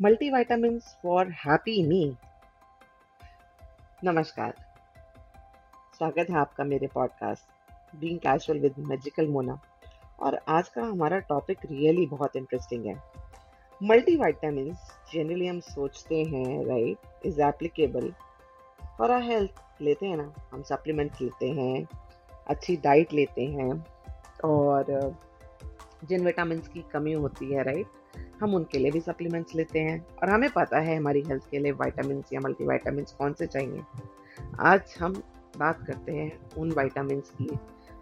Multivitamins for happy मी नमस्कार। स्वागत है आपका मेरे podcast being casual with magical Mona और आज का हमारा टॉपिक रियली बहुत इंटरेस्टिंग है। मल्टीविटामिन्स जनरली हम सोचते हैं right is applicable for our health लेते हैं ना, हम सप्लीमेंट्स लेते हैं, अच्छी डाइट लेते हैं, और जिन विटामिन की कमी होती है राइट हम उनके लिए भी सप्लीमेंट्स लेते हैं। और हमें पता है हमारी हेल्थ के लिए वाइटामिन या मल्टी कौन से चाहिए। आज हम बात करते हैं उन वाइटामिन की,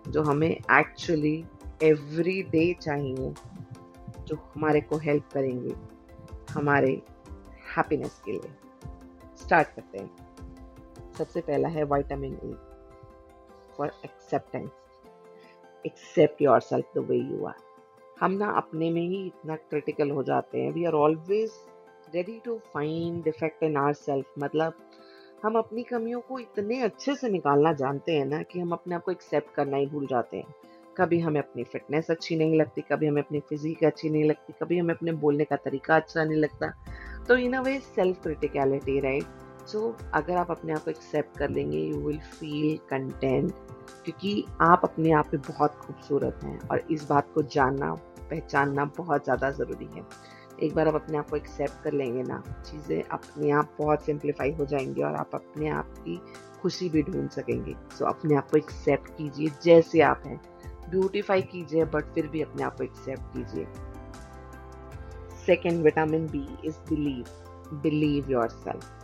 जो हमें एक्चुअली एवरी डे चाहिए, जो हमारे को हेल्प करेंगे हमारे हैप्पीनेस के लिए। स्टार्ट करते हैं। सबसे पहला है vitamin E for acceptance accept yourself the way you are हम ना अपने में ही इतना क्रिटिकल हो जाते हैं। We are always ready to find defect in our self मतलब हम अपनी कमियों को इतने अच्छे से निकालना जानते हैं ना कि हम अपने आप को एक्सेप्ट करना ही भूल जाते हैं। कभी हमें अपनी फिटनेस अच्छी नहीं लगती, कभी हमें अपनी फिजिक अच्छी नहीं लगती, कभी हमें अपने बोलने का तरीका अच्छा नहीं लगता। तो in a way self criticality right so अगर आप अपने आप को एक्सेप्ट कर लेंगे यू विल फील कंटेंट क्योंकि आप अपने आप में बहुत खूबसूरत हैं और इस बात को जानना पहचानना बहुत ज़्यादा ज़रूरी है। एक बार आप अपने आप को एक्सेप्ट कर लेंगे ना चीज़ें अपने आप बहुत सिंप्लीफाई हो जाएँगी और आप अपने आप की खुशी भी ढूंढ सकेंगे। सो so, अपने आप को एक्सेप्ट कीजिए जैसे आप हैं। ब्यूटिफाई कीजिए बट फिर भी अपने आप को एक्सेप्ट कीजिए। Second vitamin B is believe believe yourself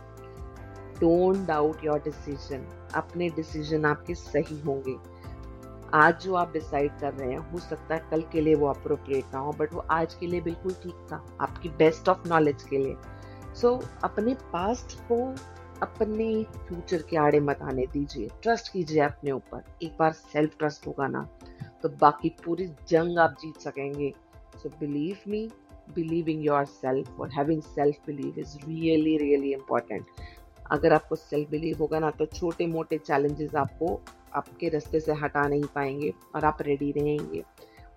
don't doubt your decision अपने डिसीज़न आपके सही होंगे। आज जो आप डिसाइड कर रहे हैं हो सकता है कल के लिए वो अप्रोप्रिएट ना हो बट वो आज के लिए बिल्कुल ठीक था आपकी बेस्ट ऑफ़ नॉलेज के लिए। सो so, अपने पास्ट को अपने फ्यूचर के आड़े मत आने दीजिए। ट्रस्ट कीजिए अपने ऊपर। एक बार सेल्फ ट्रस्ट होगा ना तो बाकी पूरी जंग आप जीत सकेंगे। So believe me believing yourself और having self believe is really really important अगर आपको सेल्फ बिलीव होगा ना तो छोटे मोटे चैलेंजेस आपको आपके रास्ते से हटा नहीं पाएँगे और आप रेडी रहेंगे।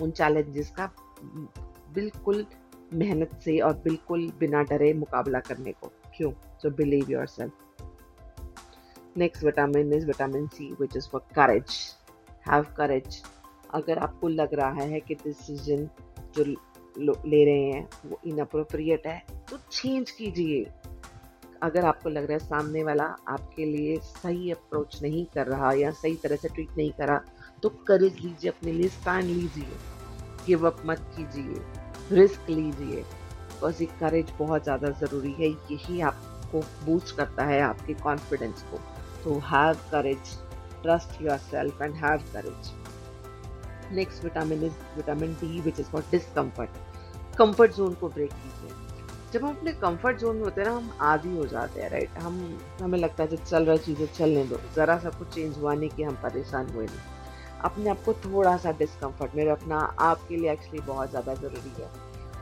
उन चैलेंजेस का बिल्कुल मेहनत से और बिल्कुल बिना डरे मुकाबला करने को। क्यों? So believe yourself next vitamin is vitamin C which is for courage have courage अगर आपको लग रहा है कि डिसीज़न जो ले रहे हैं वो इनअप्रोप्रिएट है तो चेंज कीजिए। अगर आपको लग रहा है सामने वाला आपके लिए सही अप्रोच नहीं कर रहा या सही तरह से ट्रीट नहीं करा तो करेज लीजिए, अपने लिए स्टैंड लीजिए। गिव अप मत कीजिए। रिस्क लीजिए। बिकॉज़ ये करेज बहुत ज़्यादा ज़रूरी है। यही आपको बूस्ट करता है आपके कॉन्फिडेंस को। तो have courage trust yourself and have courage next vitamin is vitamin D which is for discomfort comfort zone को ब्रेक कीजिए। जब हम अपने कंफर्ट जोन में होते हैं ना, हम आदि हो जाते हैं राइट हम, हमें लगता है जब चल रहा चीज़ें चलने दो। ज़रा सा कुछ चेंज हुआ नहीं कि हम परेशान हुए नहीं। अपने आप को थोड़ा सा डिस्कम्फर्ट में रखना आपके लिए एक्चुअली बहुत ज़्यादा ज़रूरी है।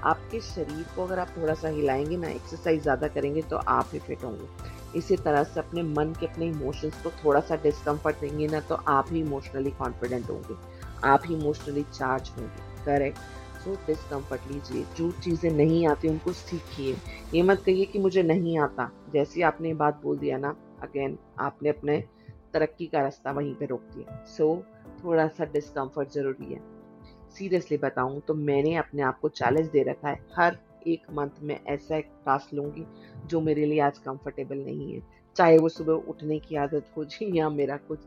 आपके शरीर को अगर आप थोड़ा सा हिलाएँगे ना एक्सरसाइज ज़्यादा करेंगे तो आप ही फिट होंगे। इसी तरह से अपने मन के, अपने इमोशंस को थोड़ा सा डिस्कम्फर्ट देंगे ना तो आप ही इमोशनली कॉन्फिडेंट होंगे। आप ही इमोशनली चार्ज होंगे। करेक्ट सो डिस्कम्फर्ट लीजिए। जो चीज़ें नहीं आती उनको सीखिए। ये मत कहिए कि मुझे नहीं आता। जैसे आपने ये बात बोल दिया ना अगेन आपने अपने तरक्की का रास्ता वहीं पे रोक दिया। सो so, थोड़ा सा डिस्कम्फर्ट ज़रूरी है। सीरियसली बताऊँ तो मैंने अपने आप को चैलेंज दे रखा है। हर एक मंथ में ऐसा एक टास्क लूँगी जो मेरे लिए आज कंफर्टेबल नहीं है। चाहे वो सुबह उठने की आदत हो जी या मेरा कुछ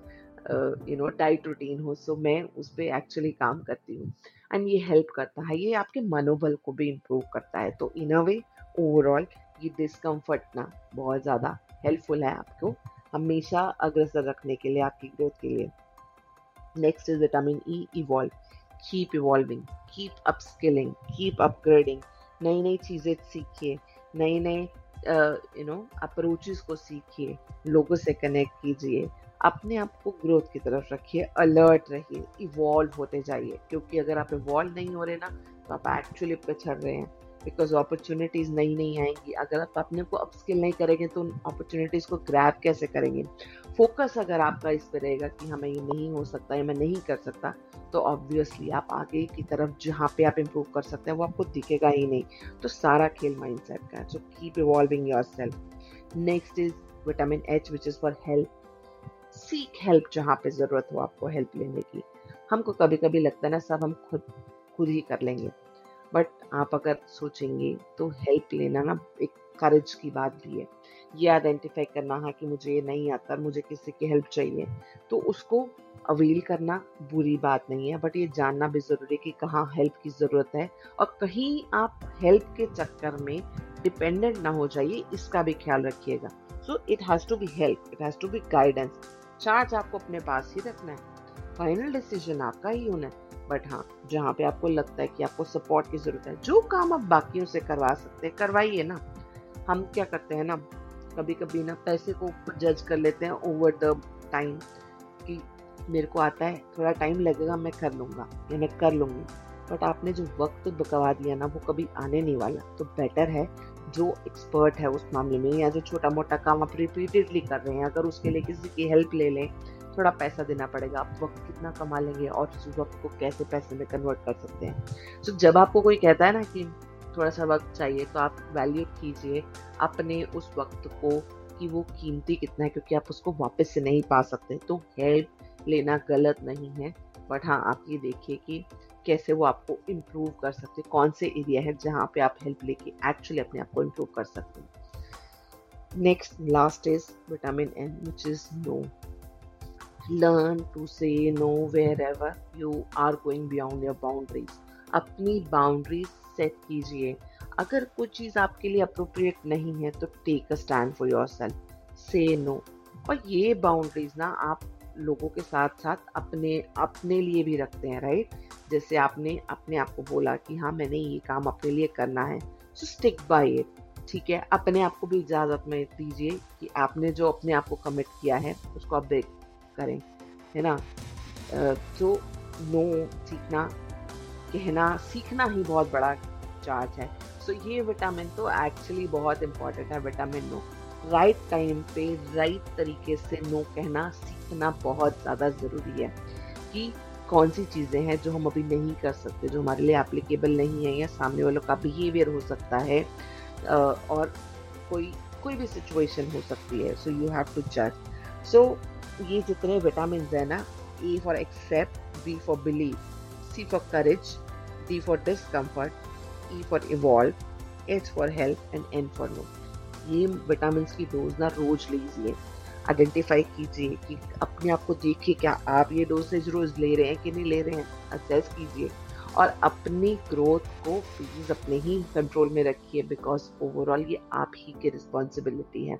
यू नो टाइट रूटीन हो सो मैं उस पर एक्चुअली काम करती हूँ। एंड ये हेल्प करता है, ये आपके मनोबल को भी इम्प्रूव करता है। तो इन अ वे ओवरऑल ये डिस्कम्फर्ट ना बहुत ज़्यादा हेल्पफुल है आपको। हमेशा अग्रसर रखने के लिए, आपकी ग्रोथ के लिए। Next is vitamin E evolve keep evolving keep upskilling keep upgrading नई नई चीज़ें सीखिए। नए नए यू नो अप्रोचेस को सीखिए। लोगों से कनेक्ट कीजिए। अपने आप को ग्रोथ की तरफ़ रखिए अलर्ट रहिए इवॉल्व होते जाइए। क्योंकि अगर आप इवॉल्व नहीं हो रहे ना तो आप एक्चुअली पिछड़ रहे हैं। बिकॉज़ अपॉर्चुनिटीज़ नई नई आएँगी। अगर आप अपने को अपस्किल नहीं करेंगे तो उन अपॉर्चुनिटीज़ को ग्रैब कैसे करेंगे? फोकस अगर आपका इस पर रहेगा कि हमें ये नहीं हो सकता, या मैं नहीं कर सकता तो ऑब्वियसली आप आगे की तरफ़ जहाँ पे आप इम्प्रूव कर सकते हैं, वो आपको दिखेगा ही नहीं। तो सारा खेल माइंड सेट का है। So keep evolving yourself next is vitamin H which is for help seek help जहाँ पे ज़रूरत हो आपको हेल्प लेने की। हमको कभी कभी लगता है ना, सब हम खुद खुद ही कर लेंगे। बट आप अगर सोचेंगे तो हेल्प लेना ना एक करेज की बात भी है। ये आइडेंटिफाई करना, है, कि मुझे ये नहीं आता मुझे किसी की हेल्प चाहिए तो उसको अवेल करना बुरी बात नहीं है। बट ये जानना भी ज़रूरी है कि कहाँ हेल्प की ज़रूरत है और कहीं आप हेल्प के चक्कर में डिपेंडेंट ना हो जाइए, इसका भी ख्याल रखिएगा। So it has to be help it has to be guidance charge आपको अपने पास ही रखना है। फाइनल डिसीज़न आपका ही होना है। बट हाँ जहाँ पे आपको लगता है कि आपको सपोर्ट की ज़रूरत है, जो काम आप बाकियों से करवा सकते हैं, करवाइए ना। हम क्या करते हैं ना कभी कभी ना पैसे को जज कर लेते हैं ओवर द टाइम कि मेरे को आता है, थोड़ा टाइम लगेगा, मैं कर लूँगा या मैं कर लूँगी। बट आपने जो वक्त बकवा दिया ना वो कभी आने नहीं वाला। तो बेटर है जो एक्सपर्ट है उस मामले में या जो छोटा मोटा काम आप रिपीटेडली कर रहे हैं अगर उसके लिए किसी की हेल्प ले लें थोड़ा पैसा देना पड़ेगा। आप वक्त कितना कमा लेंगे और उस वक्त को कैसे पैसे में कन्वर्ट कर सकते हैं? सो so, जब आपको कोई कहता है ना कि थोड़ा सा वक्त चाहिए तो आप वैल्यू कीजिए अपने उस वक्त को कि वो कीमती कितना है क्योंकि आप उसको वापस से नहीं पा सकते। तो हेल्प लेना गलत नहीं है। बट हाँ आप ये देखिए कि कैसे वो आपको इम्प्रूव कर सकते कौन से एरिया है जहाँ पे आप हेल्प लेके एक्चुअली अपने आप को इम्प्रूव कर सकते हैं। Next last is vitamin N which is no learn to say no wherever you are going beyond your boundaries. अपनी बाउंड्रीज सेट कीजिए। अगर कोई चीज़ आपके लिए अप्रोप्रिएट नहीं है तो take a stand for yourself say no और ये बाउंड्रीज ना आप लोगों के साथ साथ अपने अपने लिए भी रखते हैं राइट जैसे आपने अपने आप को बोला कि हाँ मैंने ये काम अपने लिए करना है सो स्टिक बाय इट ठीक है? अपने आप को भी इजाज़त में दीजिए कि आपने जो अपने आप को कमिट किया है उसको आप ब्रेक करें है ना? तो नो सीखना कहना सीखना ही बहुत बड़ा चार्ज है। सो so, ये विटामिन तो एक्चुअली बहुत इंपॉर्टेंट है विटामिन नो राइट टाइम पे राइट तरीके से नो कहना सीखना बहुत ज़्यादा ज़रूरी है कि कौन सी चीज़ें हैं जो हम अभी नहीं कर सकते, जो हमारे लिए एप्लीकेबल नहीं है या सामने वालों का बिहेवियर हो सकता है और कोई कोई भी सिचुएशन हो सकती है सो यू हैव टू जज सो ये जितने विटामिन है ना A for accept B for believe C for courage D for discomfort E for evolve H for help and N for no ये विटामिन की डोज ना रोज लीजिए। आइडेंटिफाई कीजिए कि अपने आप को देखिए क्या आप ये डोसेज रोज ले रहे हैं कि नहीं ले रहे हैं। असेस कीजिए और अपनी ग्रोथ को प्लीज़ अपने ही कंट्रोल में रखिए बिकॉज़ ओवरऑल ये आप ही की रिस्पॉन्सिबिलिटी है।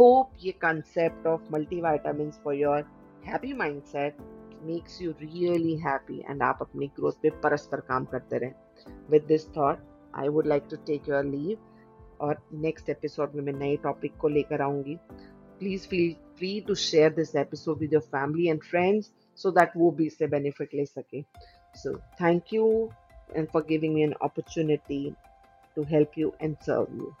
होप ये concept of for your happy mindset makes you really happy and आप अपनी ग्रोथ पे परस्पर काम करते रहें। With this thought I would like to take your leave और नेक्स्ट एपिसोड में मैं नए टॉपिक को लेकर आऊँगी। Please feel free to share this episode with your family and friends so that वो भी इससे बेनिफिट ले सके so thank you and for giving me an opportunity to help you and serve you.